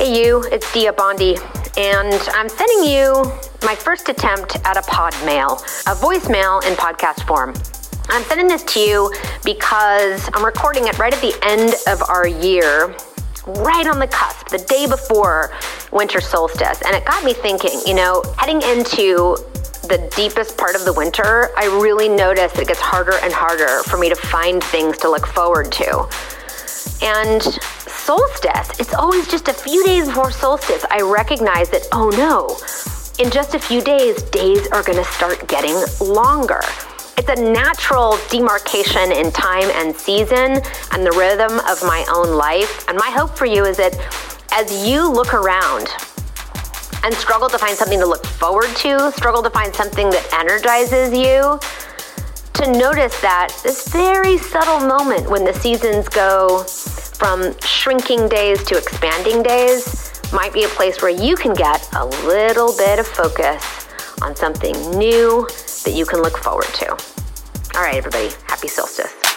Hey, you, it's Dia Bondi, and I'm sending you my first attempt at a pod mail, a voicemail in podcast form. I'm sending this to you because I'm recording it right at the end of our year, right on the cusp, the day before winter solstice. And it got me thinking, you know, heading into the deepest part of the winter, I really notice it gets harder and harder for me to find things to look forward to. And solstice, it's always just a few days before solstice, I recognize that, oh no, in just a few days, days are gonna start getting longer. It's a natural demarcation in time and season and the rhythm of my own life. And my hope for you is that as you look around and struggle to find something to look forward to, struggle to find something that energizes you, to notice that this very subtle moment when the seasons go from shrinking days to expanding days might be a place where you can get a little bit of focus on something new that you can look forward to. All right, everybody, happy solstice.